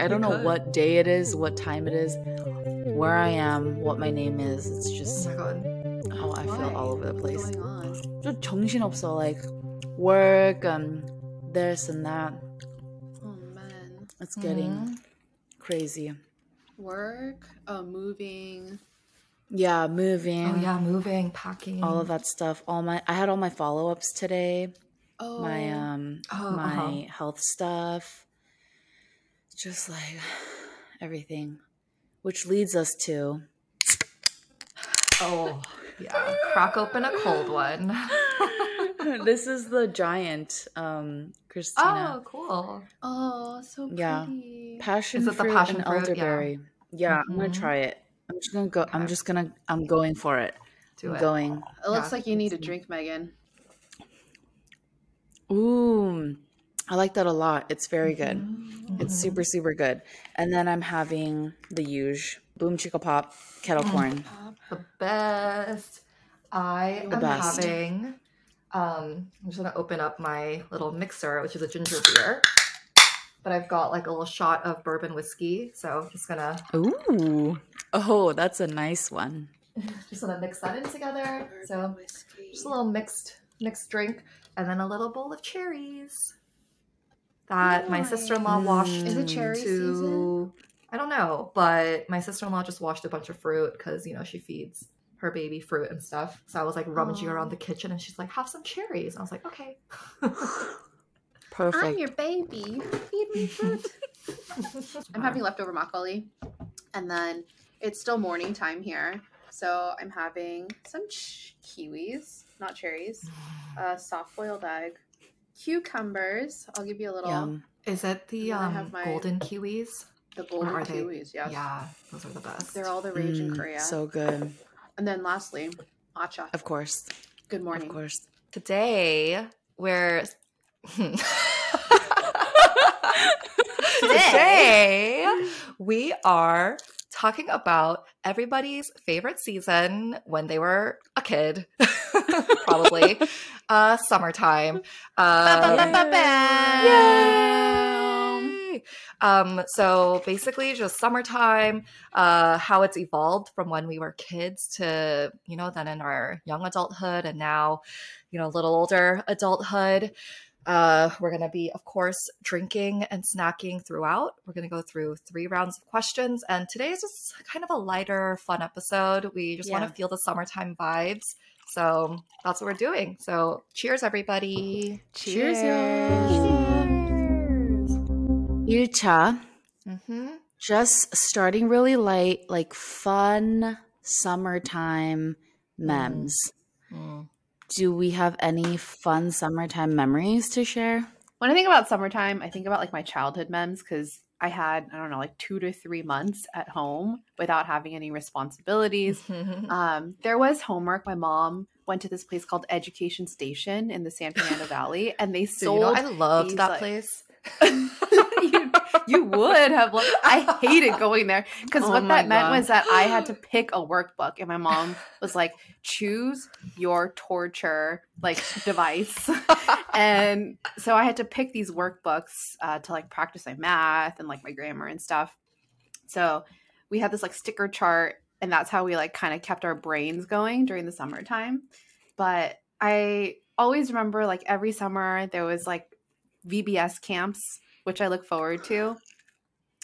I don't know what day it is, what time it is, where I am, what my name is. It's Oh just my god. oh, I feel all over the What's place. going on? 좀 정신없어 like work um this and that. Oh man. It's getting Mhm. crazy. Work, oh moving. Yeah, moving. Oh yeah, moving, packing. All of that stuff. All my I had all my follow-ups today. Oh My um Oh, my uh-huh. health stuff. Just like everything. Which leads us to Oh yeah. Crack open a cold one. this is the giant um Christina. Oh, cool. Oh, so Yeah. passion Is it the fruit passion and fruit? Yeah. elderberry. Yeah, I'm gonna Mhm. try it. I'm just gonna go. I'm just gonna. I'm going for it. Do I'm it. going. It looks Yeah, like you need a drink, Megan. Ooh, I like that a lot. It's very good. Mhm. It's super super good. And then I'm having the huge boom chicka pop kettle corn. the best. I The am best. having. Um, I'm just gonna open up my little mixer, which is a ginger beer. But I've got like a little shot of bourbon whiskey, so I'm just gonna Ooh, oh, that's a nice one. just gonna mix that in together. So just a little mixed mixed drink, and then a little bowl of cherries that my sister-in-law washed. Is it cherry to season? I don't know, but my sister-in-law just washed a bunch of fruit because you know she feeds her baby fruit and stuff. So I was like rummaging Aw. around the kitchen, and she's like, "Have some cherries." And I was like, "Okay." Perfect. I'm your baby. Feed me fruit. I'm having leftover makgeolli, and then it's still morning time here, so I'm having some ch- kiwis, not cherries, a soft boiled egg, cucumbers. I'll give you a little Yum. Is it the And then I um, my- golden kiwis? the golden are they- kiwis. Yes, Yeah, those are the best. they're all the rage in Mm, Korea. So good. and then lastly, matcha. Of course. Good morning. Of course. Today, we're Today. Today, we are talking about everybody's favorite season when they were a kid, probably uh, summertime. Ba-ba-ba-ba-bam. Yay! Um, so basically, just summertime, uh, how it's evolved from when we were kids to, you know, then in our young adulthood and now, you know, a little older adulthood. Uh, we're going to be, of course, drinking and snacking throughout. We're going to go through three rounds of questions. And today is just kind of a lighter, fun episode. We just want to feel the summertime vibes. So that's what we're doing. So cheers, everybody. Cheers, Cheers. y'all. 1차. Mm-hmm. Just starting really light, like fun summertime memes. Mm. Do we have any fun summertime memories to share? When I think about summertime, I think about like my childhood memes because I had, I don't know, like two to three months at home without having any responsibilities. Um, there was homework. My mom went to this place called Education Station in the San Fernando Valley, and they So, you know, sold. I loved these, that like- place. you, you would have. Loved, I hated going there because Oh what that meant was that I had to pick a workbook, and my mom was like, "Choose your torture like device." and so I had to pick these workbooks uh, to like practice my math and like my grammar and stuff. So we had this like sticker chart, and that's how we like kind of kept our brains going during the summertime. But I always remember like every summer there was like VBS camps, which I look forward to,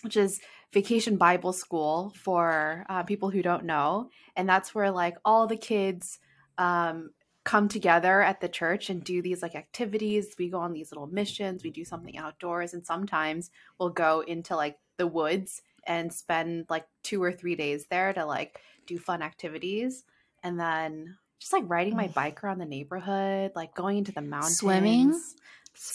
which is Vacation Bible School for uh, people who don't know, and that's where like all the kids um, come together at the church and do these like activities. We go on these little missions. We do something outdoors, and sometimes we'll go into like the woods and spend like two or three days there to like do fun activities, and then just like riding my bike around the neighborhood, like going into the mountains, Swimming?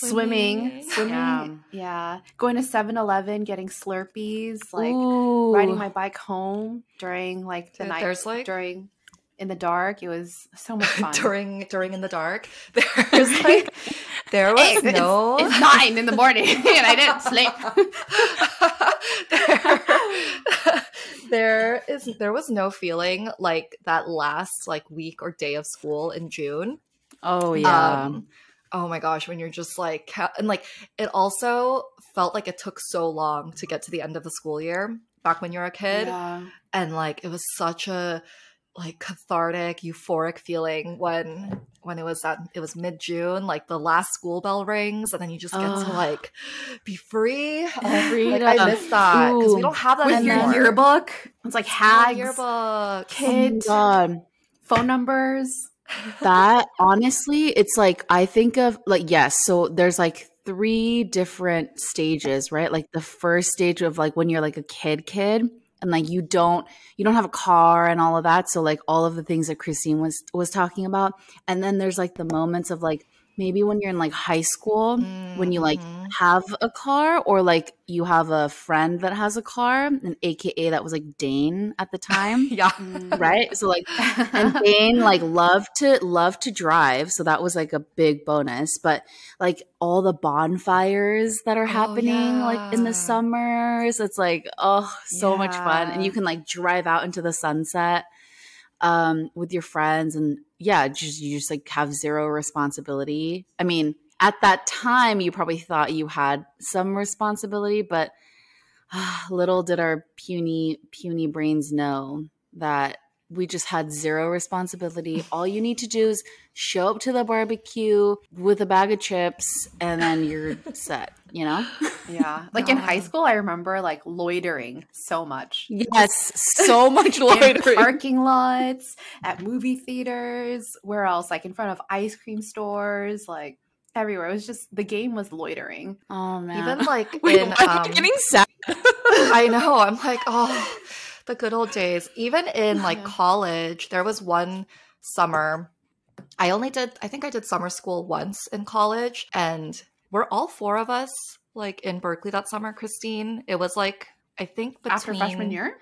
Swimming, swimming, Yeah. yeah, going to 7-Eleven, getting Slurpees, like Ooh. riding my bike home during like the Dude, night there's, like- during in the dark. It was so much fun. during during in the dark. There's like there was it's- no It's nine in the morning and I didn't sleep. there, there is there was no feeling like that last like week or day of school in June. Oh yeah. Um, oh my gosh, when you're just like, and like it also felt like it took so long to get to the end of the school year back when you're a kid. Yeah. And like it was such a like cathartic, euphoric feeling when when it was that it was mid June, like the last school bell rings, and then you just get to like be free. Like, I Freedom. miss that because we don't have that With your yearbook, it's like Oh, hags, yearbook. kids, Oh God. phone numbers. That honestly it's like i think of like yes so there's like three different stages right? Like the first stage of like when you're like a kid kid and like you don't you don't have a car and all of that so like all of the things that christine was was talking about and then there's like the moments of like maybe when you're in like high school when you like Mhm. have a car or like you have a friend that has a car and aka that was like dane at the time yeah. Right so like and Dane like loved to love to drive, so that was like a big bonus. But like all the bonfires that are Oh, happening like in the summers, it's like oh so much fun, and you can like drive out into the sunset um with your friends, and yeah, just you just like have zero responsibility. I mean, at that time, you probably thought you had some responsibility, but little did our puny puny brains know that we just had zero responsibility. All you need to do is show up to the barbecue with a bag of chips and then you're set, you know? Yeah. Like in high school, I remember like loitering so much. Yes, so much In loitering. parking lots, at movie theaters, where else? Like in front of ice cream stores, like everywhere. It was just the game was loitering. Oh man. Even like Wait, in why um, getting sad? I know. I'm like, oh, the good old days. Even in like college, there was one summer. I only did, I think I did summer school once in college, and we're all four of us like in Berkeley that summer, Christine. It was like, I think between After freshman year?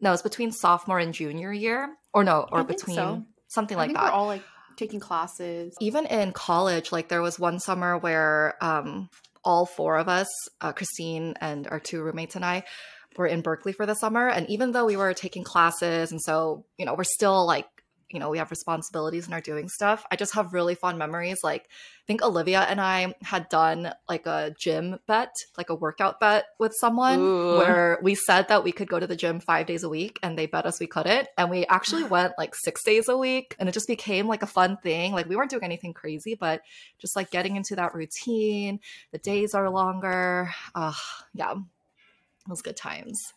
No, it was between sophomore and junior year, or no, or between so. something I like that we're all like taking classes. even in college, like there was one summer where um, all four of us, uh, Christine and our two roommates and I, were in Berkeley for the summer. And even though we were taking classes, and so, you know, we're still like, you know, we have responsibilities and are doing stuff. I just have really fond memories. Like, I think Olivia and I had done like a gym bet, like a workout bet with someone Ooh. where we said that we could go to the gym five days a week and they bet us we couldn't. And we actually went like six days a week and it just became like a fun thing. Like, we weren't doing anything crazy, but just like getting into that routine. The days are longer. Uh, yeah, was good times.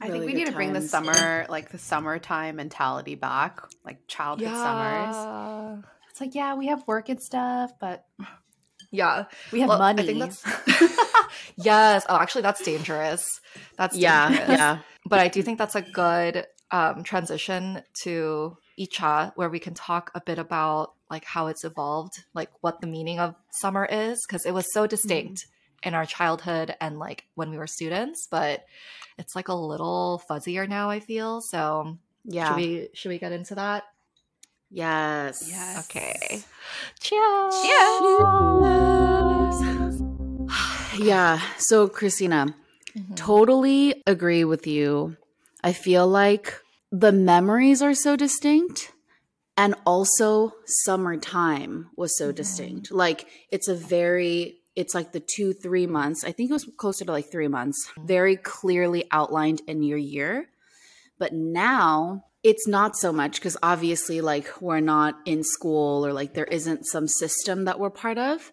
I Really think we need to bring the summer, like the summertime mentality back, like childhood summers. It's like, yeah, we have work and stuff, but Yeah. we have Well, I money. think that's- Yes. Oh, actually, that's dangerous. That's yeah, dangerous. yeah. But I do think that's a good um, transition to Icha, where we can talk a bit about like how it's evolved, like what the meaning of summer is, because it was so distinct in our childhood and like when we were students, but it's like a little fuzzier now. I feel so. Yeah. Should we should we get into that? yes. Yes. Okay. Cheers. Cheers. Yeah. So Christina, Mhm. totally agree with you. I feel like the memories are so distinct and also summertime was so Mhm. distinct. Like it's a very it's like the 2 3 months. I think it was closer to like 3 months. Very clearly outlined in your year. But now it's not so much because obviously like we're not in school or like there isn't some system that we're part of.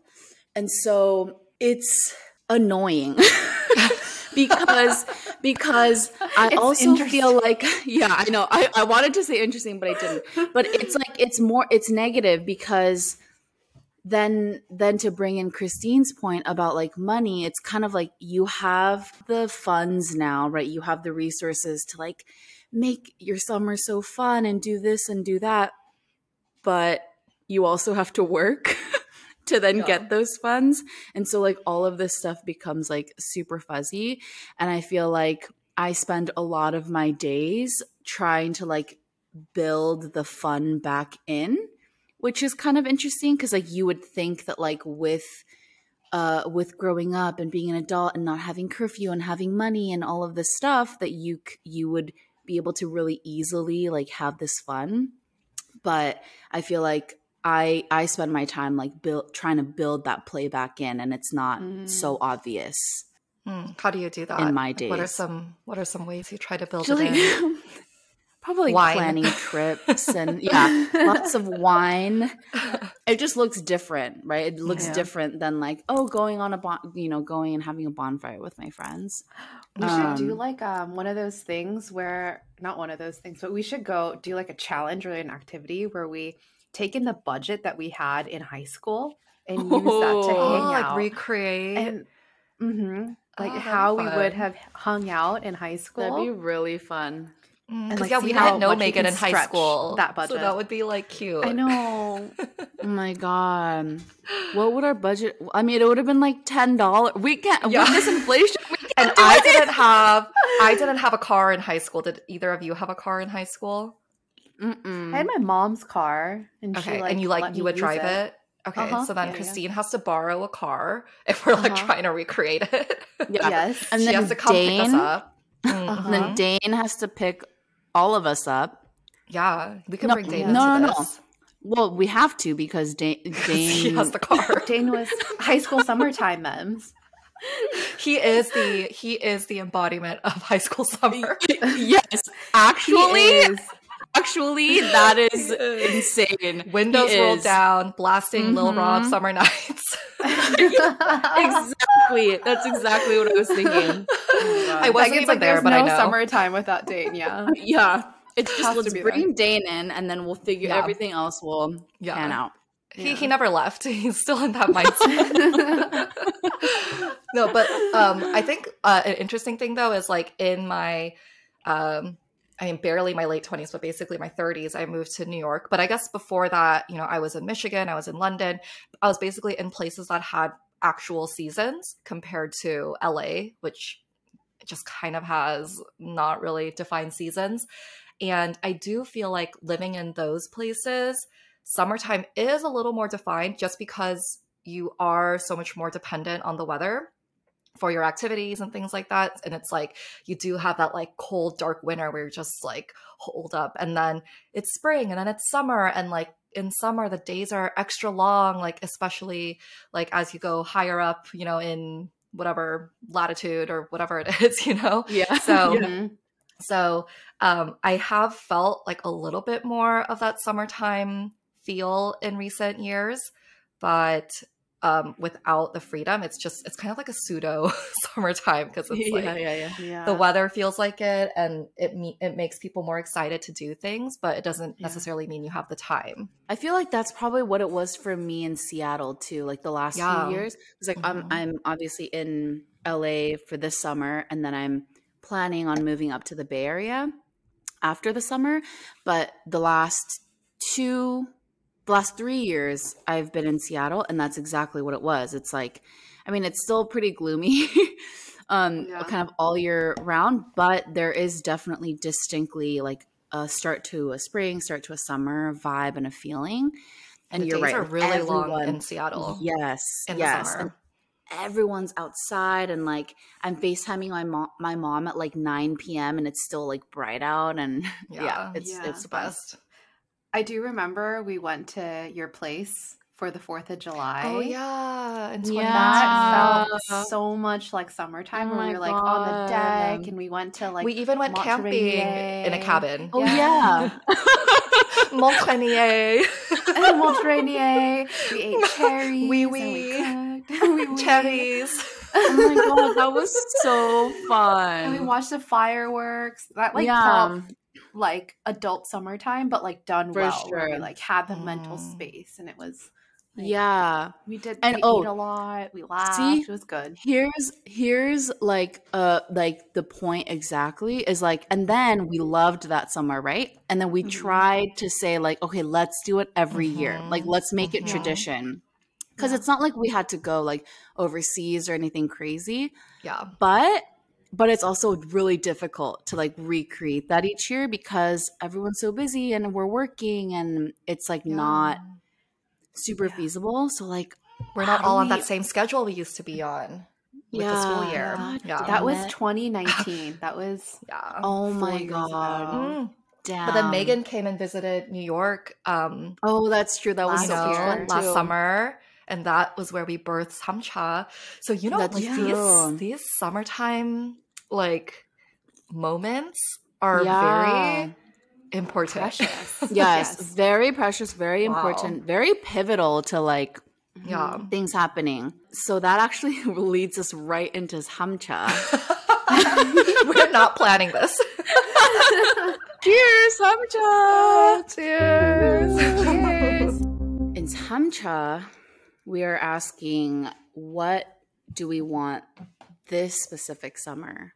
And so it's annoying because because I It's also feel like yeah, I know. I, I wanted to say interesting, but I didn't. But it's like it's more it's negative because then then to bring in Christine's point about like money, it's kind of like you have the funds now, right? You have the resources to like make your summer so fun and do this and do that. But you also have to work to then Yeah. get those funds. And so like all of this stuff becomes like super fuzzy. And I feel like I spend a lot of my days trying to like build the fun back in, which is kind of interesting because like you would think that like with uh with growing up and being an adult and not having curfew and having money and all of this stuff that you you would be able to really easily like have this fun. But I feel like I I spend my time like build trying to build that play back in, and it's not Mm. so obvious. Mm, How do you do that In my Like, What are some What are some ways you try to build Actually, it in? probably Wine. planning trips and yeah, lots of wine. It just looks different, right? It looks Yeah. different than like oh, going on a bon- you know, going and having a bonfire with my friends. We should do Um, like um, one of those things where, not one of those things, but we should go do like a challenge or an activity where we take in the budget that we had in high school and use that to Oh, hang oh, like out. recreate. and mhm, like Oh, how we would have hung out in high school. That'd be really fun. Mm, and, 'cause like, yeah, we how didn't know Megan in high school. that budget. So that would be like cute. I know. Oh my god. What would our budget I mean it would have been like ten dollars. We can't Yeah. with this inflation we can't and do I it. didn't have I didn't have a car in high school. Did either of you have a car in high school? Mm-mm. I had my mom's car, and Okay, she like and you like let you would drive it. Okay, Uh-huh, so then yeah, yeah. Christine has to borrow a car if we're like Uh-huh. trying to recreate it. Yeah. Yes, And she then has to come pick us Dane- up. Uh-huh. And then Dane has to pick all of us up. Yeah, we can No, bring Dane no, no, no. Well, we have to because Dane, Dane has the car. Dane was high school summertime memes. he is the he is the embodiment of high school summer. yes, actually, actually, that is is. insane. Windows He rolled is. down, blasting Lil Rob Mhm. summer nights. Exactly. That's exactly what I was thinking. I wasn't it's even like there, but no I know. summertime without Dane. Yeah. Yeah. It's just Has to let's be bring Dane in and then we'll figure Yeah. everything else will Yeah. pan out. He, he never left. He's still in that mindset. no, but um, I think uh, an interesting thing though is like in my, um, I mean, barely my late twenties, but basically my thirties, I moved to New York. But I guess before that, you know, I was in Michigan, I was in London. I was basically in places that had actual seasons compared to LA, which just kind of has not really defined seasons. And I do feel like living in those places, summertime is a little more defined just because you are so much more dependent on the weather for your activities and things like that. And it's like you do have that like cold, dark winter where you're just like holed up. And then it's spring and then it's summer. And like in summer, the days are extra long, like especially like as you go higher up, you know, in whatever latitude or whatever it is, you know? Yeah. So Mhm. so um, I have felt like a little bit more of that summertime feel in recent years, but um, without the freedom, it's just it's kind of like a pseudo summertime because it's like yeah, yeah, yeah. The weather feels like it, and it me- it makes people more excited to do things, but it doesn't necessarily mean you have the time. I feel like that's probably what it was for me in Seattle too. Like the last few years, it's like I'm Mhm. I'm obviously in LA for this summer, and then I'm planning on moving up to the Bay Area after the summer. But the last two, the last three years, I've been in Seattle, and that's exactly what it was. It's like, I mean, it's still pretty gloomy. Um, Yeah. kind of all year round, but there is definitely distinctly like a start to a spring, start to a summer vibe and a feeling. And the you're days right, are really long everyone- in Seattle. Yes, in yes. summer. And everyone's outside, and like I'm FaceTiming my mom, my mom at like 9 p.m. and it's still like bright out, and yeah, Yeah. it's Yeah. it's the best. I do remember we went to your place for the Fourth of oh, July. Oh yeah, and Yeah. That felt so much like summertime Oh when we were like on the deck and we went to like we even went camping in a cabin. Oh Yeah. yeah, Mount Rainier. Montrenier. We ate cherries. Oui, we oui. Cherries. oh my god, that was so fun. And we watched the fireworks. That like yeah, felt like adult summertime, but like done For well. Where we sure. like had the mental Mm. space, and it was. Like, yeah. we did. And, we oh, ate a lot. We laughed. see? it was good. Here's here's like uh like the point exactly is like and then we loved that summer, right? And then we Mhm. tried to say like okay, let's do it every year. Mhm. Like let's make it Mhm. tradition. Cuz Yeah. it's not like we had to go like overseas or anything crazy, Yeah. but but it's also really difficult to like recreate that each year because everyone's so busy and we're working and it's like not super Yeah. feasible. So like We're not How do all on we- that same schedule we used to be on with the school year. Yeah. Yeah. That was Damn it. 2019. that was yeah. Oh my god. ago. Mm. Damn. But then Megan came and visited New York um Oh, that's true. That was Last so year. fun last too. summer. And that was where we birthed Samcha. So you know, That's like true. these these summertime like moments are Yeah. very important. Precious. Yes, very precious, very Wow. important, very pivotal to like Yeah. Mm-hmm. things happening. So that actually leads us right into Samcha. We're not planning this. Cheers, Samcha! Cheers. Cheers. In Samcha, we are asking what do we want this specific summer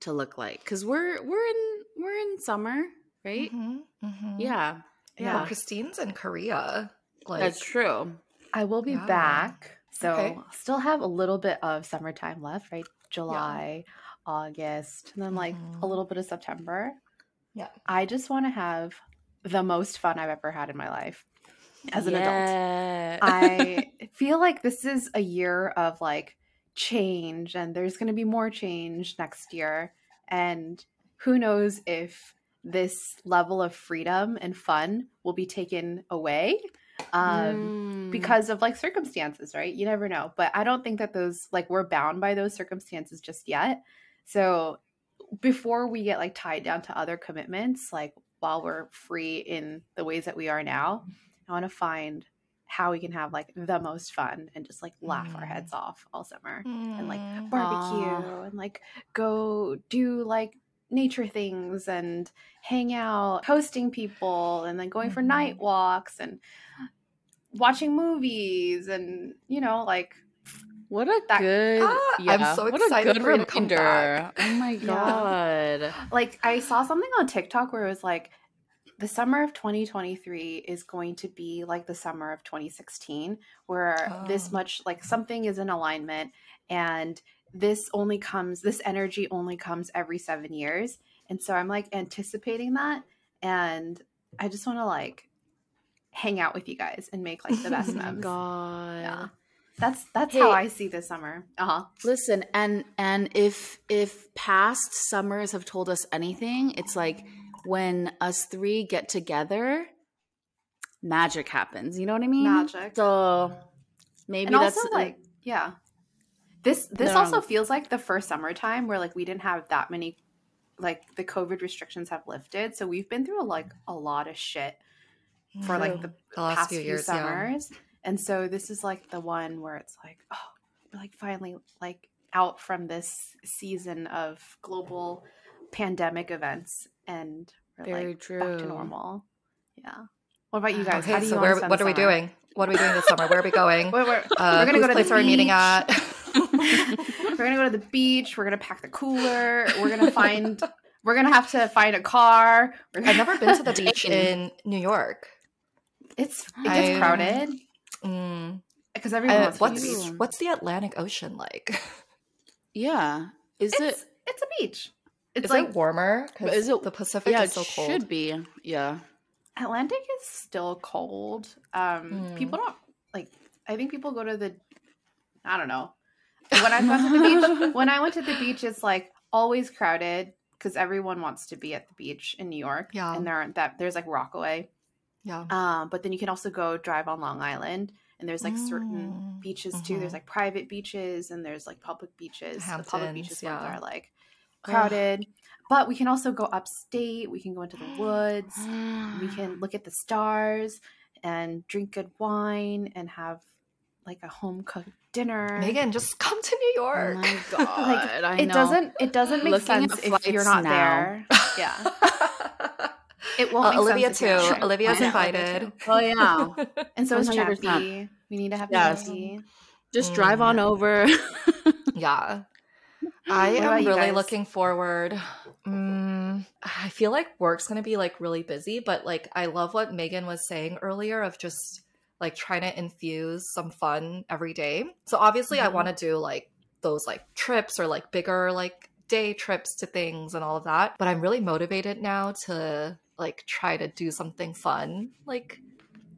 to look like? Because we're we're in we're in summer, right? Mhm, mhm. Yeah, Yeah. yeah, Christine's in Korea. Like that's true. I will be Yeah. back. So Okay. still have a little bit of summertime left, right? July, August, and then like a Mhm. little bit of September. Yeah. I just want to have the most fun I've ever had in my life as an adult. I feel like this is a year of like change and there's going to be more change next year and who knows if this level of freedom and fun will be taken away um Mm. because of like circumstances, right? You never know. But I don't think that those like we're bound by those circumstances just yet. So before we get like tied down to other commitments, like while we're free in the ways that we are now, I want to find how we can have like the most fun and just like laugh our Mm. heads off all summer and like Mm. barbecue and like go do like nature things and hang out hosting people and then going for Mhm. night walks and watching movies and you know like What a That- good, Ah, I'm so what excited a good for reminder. Oh my god. like I saw something on TikTok where it was like the summer of 2023 is going to be like the summer of 2016 where this Oh. much like something is in alignment and this only comes this energy only comes every 7 years and so I'm like anticipating that and I just want to like hang out with you guys and make like the best memes. god. Yeah. That's that's Hey. how I see this summer. Uh-huh. Listen, and and if if past summers have told us anything, it's like when us three get together, magic happens. You know what I mean? Magic. So maybe and that's also like yeah this this No. also feels like the first summertime where like we didn't have that many like the covid restrictions have lifted so we've been through a, like a lot of shit for like the, The last past few few, years, yeah. summers and so this is like the one where it's like oh we're like finally like out from this season of global pandemic events and we're Very like true. back to normal yeah what about you guys Okay, How do you so where, spend what are we summer? doing? What are we doing this summer? Where are we going? We're, we're, Uh, we're gonna go to place the are we meeting beach. at? we're gonna go to the beach. We're gonna pack the cooler. We're gonna find. we're gonna have to find a car. We're gonna, I've never been to the beach in New York. It's it gets I- crowded Mm. because everyone Uh, wants what's on the beach. beach. what's the Atlantic Ocean like? yeah. Is It's it? it's a beach. It's Is like it warmer? But is it- the Pacific Yeah, is it so cold? should be. Yeah. Atlantic is still cold. Um, Mm. people don't like. I think people go to the. I don't know. When I went to the beach, when I went to the beach, it's like always crowded because everyone wants to be at the beach in New York. Yeah. and there aren't that. There's like Rockaway. Yeah. Um, but then you can also go drive on Long Island, and there's like certain Mm, beaches too. There's mhm. like private beaches, and there's like public beaches. The public Hamptons, beaches ones yeah. are like crowded, but we can also go upstate. We can go into the woods. We can look at the stars and drink good wine and have like a home cooked dinner. Megan, just come to New Oh York. my god! I it know. doesn't. It doesn't make Looking sense if you're not now. there. Yeah, it won't. Uh, make Olivia sense too. not there. Olivia's invited. Oh yeah. and so is 100%. Chappie. We need to have Yes. Chappie. Just drive on Mm. over. Yeah. I What am really looking forward. Mm, I feel like work's going to be like really busy, but like I love what Megan was saying earlier of just like trying to infuse some fun every day. So obviously I Mhm. want to do like those like trips or like bigger like day trips to things and all of that, but I'm really motivated now to like try to do something fun like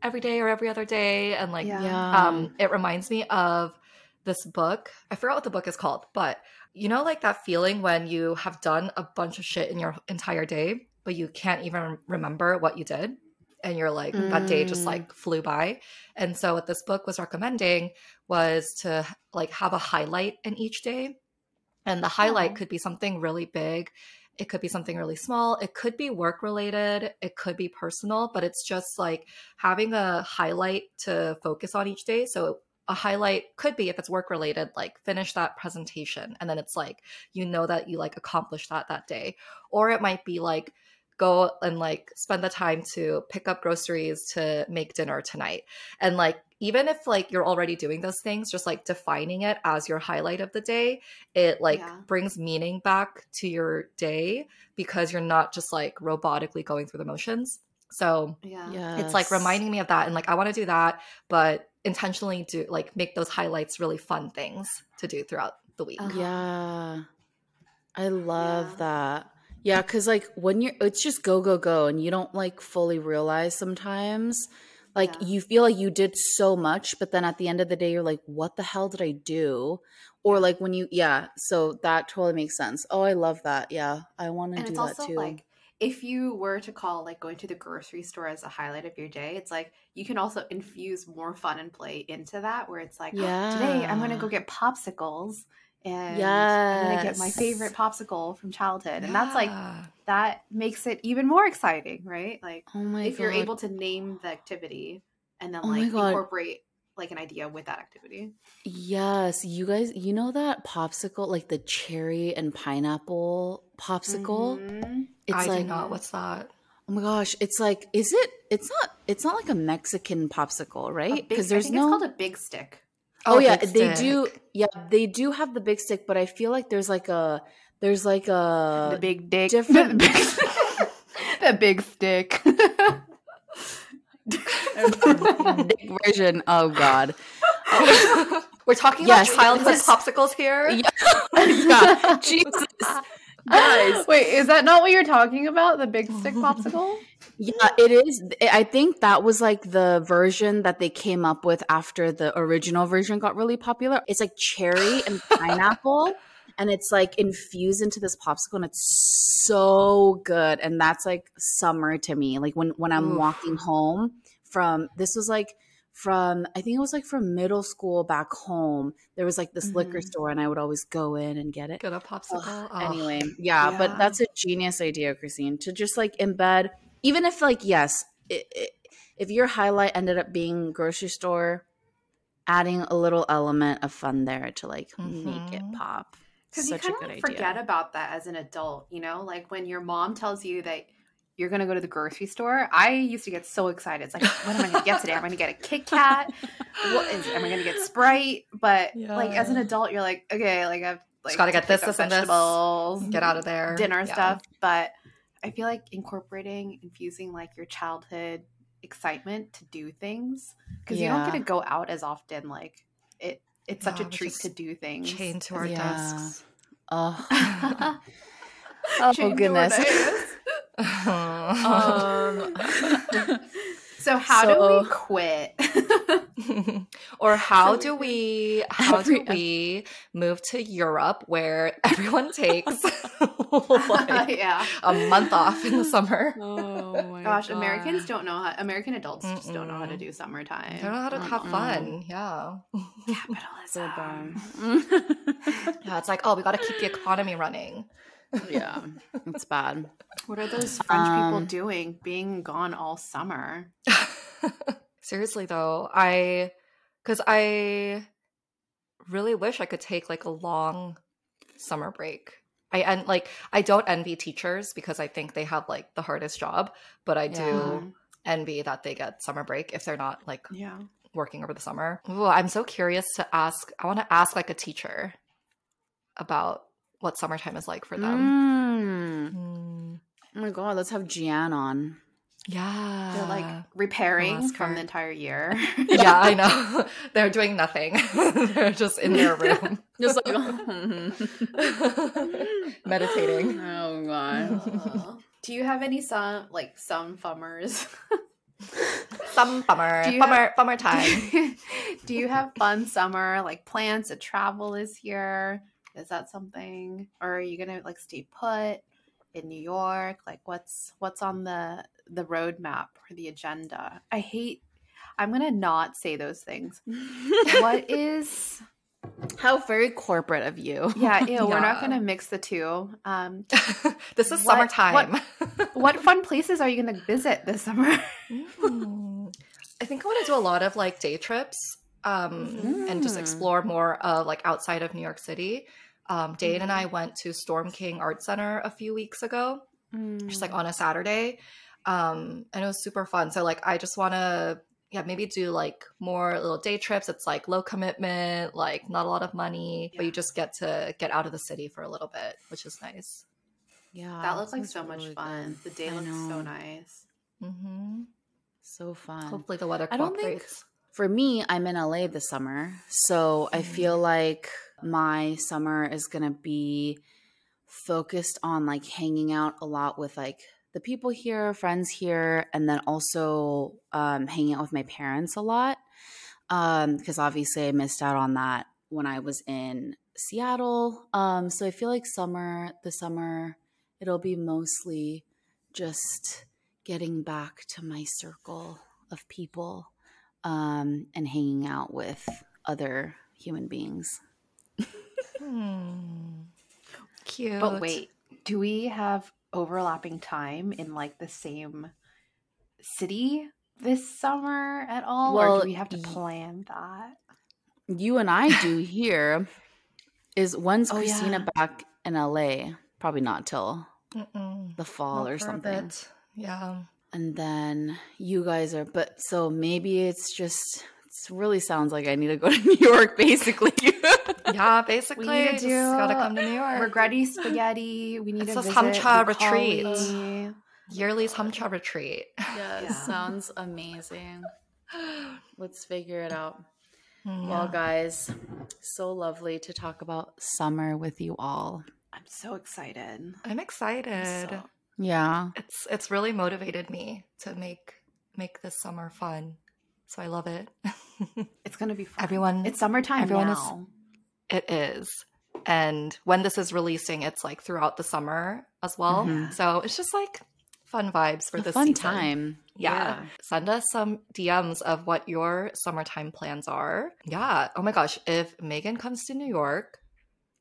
every day or every other day and like yeah. um, it reminds me of this book. I forgot what the book is called, but you know, like that feeling when you have done a bunch of shit in your entire day but you can't even remember what you did. And you're like, that day just Mm. like flew by. And so what this book was recommending was to like have a highlight in each day. And the highlight Oh. could be something really big. It could be something really small. It could be work related. It could be personal, but it's just like having a highlight to focus on each day. So a highlight could be if it's work related, like finish that presentation. And then it's like, you know that you like accomplished that that day. Or it might be like, go and like spend the time to pick up groceries to make dinner tonight. And like, even if like you're already doing those things, just like defining it as your highlight of the day, it like Yeah. brings meaning back to your day because you're not just like robotically going through the motions. So Yeah. Yeah. it's like reminding me of that and like I want to do that, but intentionally do like make those highlights really fun things to do throughout the week. Uh-huh. Yeah. I love Yeah. that. Yeah, cuz like when you're it's just go go go and you don't like fully realize sometimes like Yeah. you feel like you did so much but then at the end of the day you're like what the hell did I do? Or like when you yeah, so that totally makes sense. Oh, I love that. Yeah. I want to do it's that also too. like if you were to call like going to the grocery store as a highlight of your day it's like you can also infuse more fun and play into that where it's like yeah, today i'm gonna go get popsicles and i'm gonna get my favorite popsicle from childhood. And that's like that makes it even more exciting right? Like oh my if you're able to name the activity and then Oh like God. incorporate like an idea with that activity Yes, you guys, you know that popsicle, like the cherry and pineapple popsicle? Mhm. It's I like, do not. What's that? oh my gosh, it's like, is it? It's not. It's not like a Mexican popsicle, right? Because there's no. it's called a big stick oh, yeah, big they do. Yeah, they do have the big stick, but I feel like there's like a, there's like a the big dick different- the big stick big version. Oh God. We're talking Yes, about childhood this- popsicles here. Yeah, yeah. Jesus, guys. Wait, is that not what you're talking about? The big stick popsicle? Yeah, it is. I think that was like the version that they came up with after the original version got really popular. It's like cherry and pineapple, and it's like infused into this popsicle, and it's so good. And that's like summer to me. Like when when I'm Oof. walking home from this was like from I think it was like from middle school back home. There was like this liquor Mhm. store, and I would always go in and get it. Get a popsicle. Oh. Anyway, yeah, Yeah. but that's a genius idea, Christine, to just like embed, even if like yes, i i if your highlight ended up being grocery store, adding a little element of fun there to like make it Mhm. pop. Because you kind of idea. forget about that as an adult, you know? Like when your mom tells you that you're going to go to the grocery store, I used to get so excited. It's like, what am I going to get today? Am I going to get a Kit Kat? What is, am I going to get Sprite? But like as an adult, you're like, okay, like I've like gotta get this, this, and this. Get out of there. dinner Yeah. stuff. But I feel like incorporating, infusing like your childhood excitement to do things because you don't get to go out as often. Like it, it's such Yeah, a treat to do things. Chained to our Yeah. desks. Oh, oh oh goodness. um, so how do we quit? or how do we- we how Every- do we move to Europe where everyone takes like yeah. a month off in the summer? oh my Gosh, Americans don't know how. American adults just don't know how to do summertime. They don't know how to have Mm-mm. fun. Yeah. Capitalism. Yeah, it's like, oh, we got to keep the economy running. Yeah, it's bad. What are those French people Um, doing? Being gone all summer. Seriously though, I cuz I really wish I could take like a long summer break. I and like I don't envy teachers because I think they have like the hardest job, but I do Yeah. envy that they get summer break if they're not like Yeah. working over the summer. Ooh, I'm so curious to ask. I want to ask like a teacher about what summertime is like for them. Mm. Mm, Oh my god, let's have Gian on. yeah. They're like repairing from the entire year. yeah, I know. They're doing nothing. They're just in their room Just like meditating. Oh my god. Do you have any sun like some fummers? Some bummer, bummer, have- bummer time. do you have fun summer like plans to travel this year? Is that something, or are you gonna like stay put? in New York? Like what's what's on the the roadmap or the agenda? I hate I'm gonna not say those things. what is How very corporate of you. yeah, ew, we're not gonna mix the two. Um this is What- summertime. what fun places are you gonna visit this summer? Mm. I think I want to do a lot of like day trips um, and just Mm. explore more of like outside of New York City. Um, Dane and I went to Storm King Art Center a few weeks ago, just like on a Saturday. Um, and it was super fun. So like I just want to yeah, maybe do like more little day trips. It's like low commitment, like not a lot of money, but you just get to get out of the city for a little bit, which is nice. Yeah. that looks like sounds so much fun. good. The day I looks so know. nice. hmm So fun. Hopefully the weather I don't think- cooperates. For me, I'm in LA this summer. So I Mm. feel like my summer is going to be focused on like hanging out a lot with like the people here, friends here, and then also um, hanging out with my parents a lot. Because obviously I missed out on that when I was in Seattle. Um, so I feel like summer, the summer, it'll be mostly just getting back to my circle of people um, and hanging out with other human beings. Hmm. Cute. But wait, do we have overlapping time in like the same city this summer at all? or do we have to plan that? You and I do here is when's Oh, Christina yeah. back in LA? Probably not till Mm-mm. the fall Not or something. Yeah. And then you guys are, but so maybe it's just, it really sounds like I need to go to New York basically. Yeah, basically. We need to just do gotta come to New York. Regretti spaghetti. We need It's to this visit Hamcha retreat. colony. Yearly Hamcha retreat. yes, Yeah. sounds amazing. Let's figure it out. Mm. Well, guys, so lovely to talk about summer with you all. I'm so excited. I'm excited. So- Yeah. It's it's really motivated me to make make this summer fun. So I love it. It's gonna be fun. Everyone- it's summertime everyone is- now. It is. And when this is releasing, it's like throughout the summer as well. Mhm. So it's just like fun vibes for a this fun season. time. Yeah. Send us some DMs of what your summertime plans are. Yeah. Oh my gosh. If Megan comes to New York,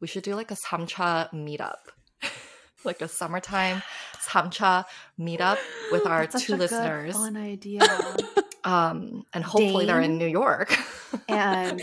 we should do like a Samcha meetup. like a summertime Samcha meetup with our That's such two a good, listeners. fun idea. Um, and hopefully they're in New York. and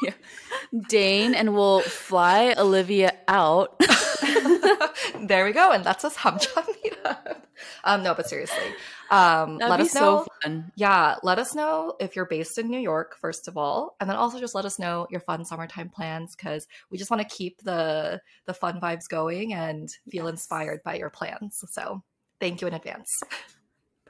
Dane and we'll fly Olivia out. there we go. And that's us Hamcha meetup. Um, no, but seriously. Um, That'd let be us know. so fun. Yeah, let us know if you're based in New York, first of all, and then also just let us know your fun summertime plans because we just want to keep the the fun vibes going and feel Yes. inspired by your plans. So thank you in advance.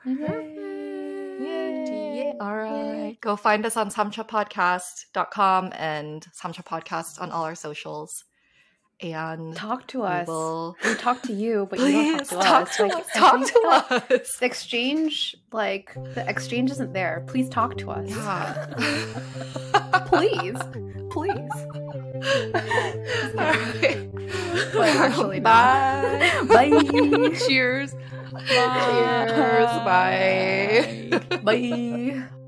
Yay. All right. Go find us on samchapodcast.com and Samcha Podcast on all our socials. And talk to we us. will We talk to you, but you don't please talk to talk us. to Like, us. Talk to that us. The exchange, like the exchange, isn't there. Please talk to us. Yeah. Please, please. All right. But actually not. Bye. Oh Bye. Cheers. Cheers. Bye. Bye.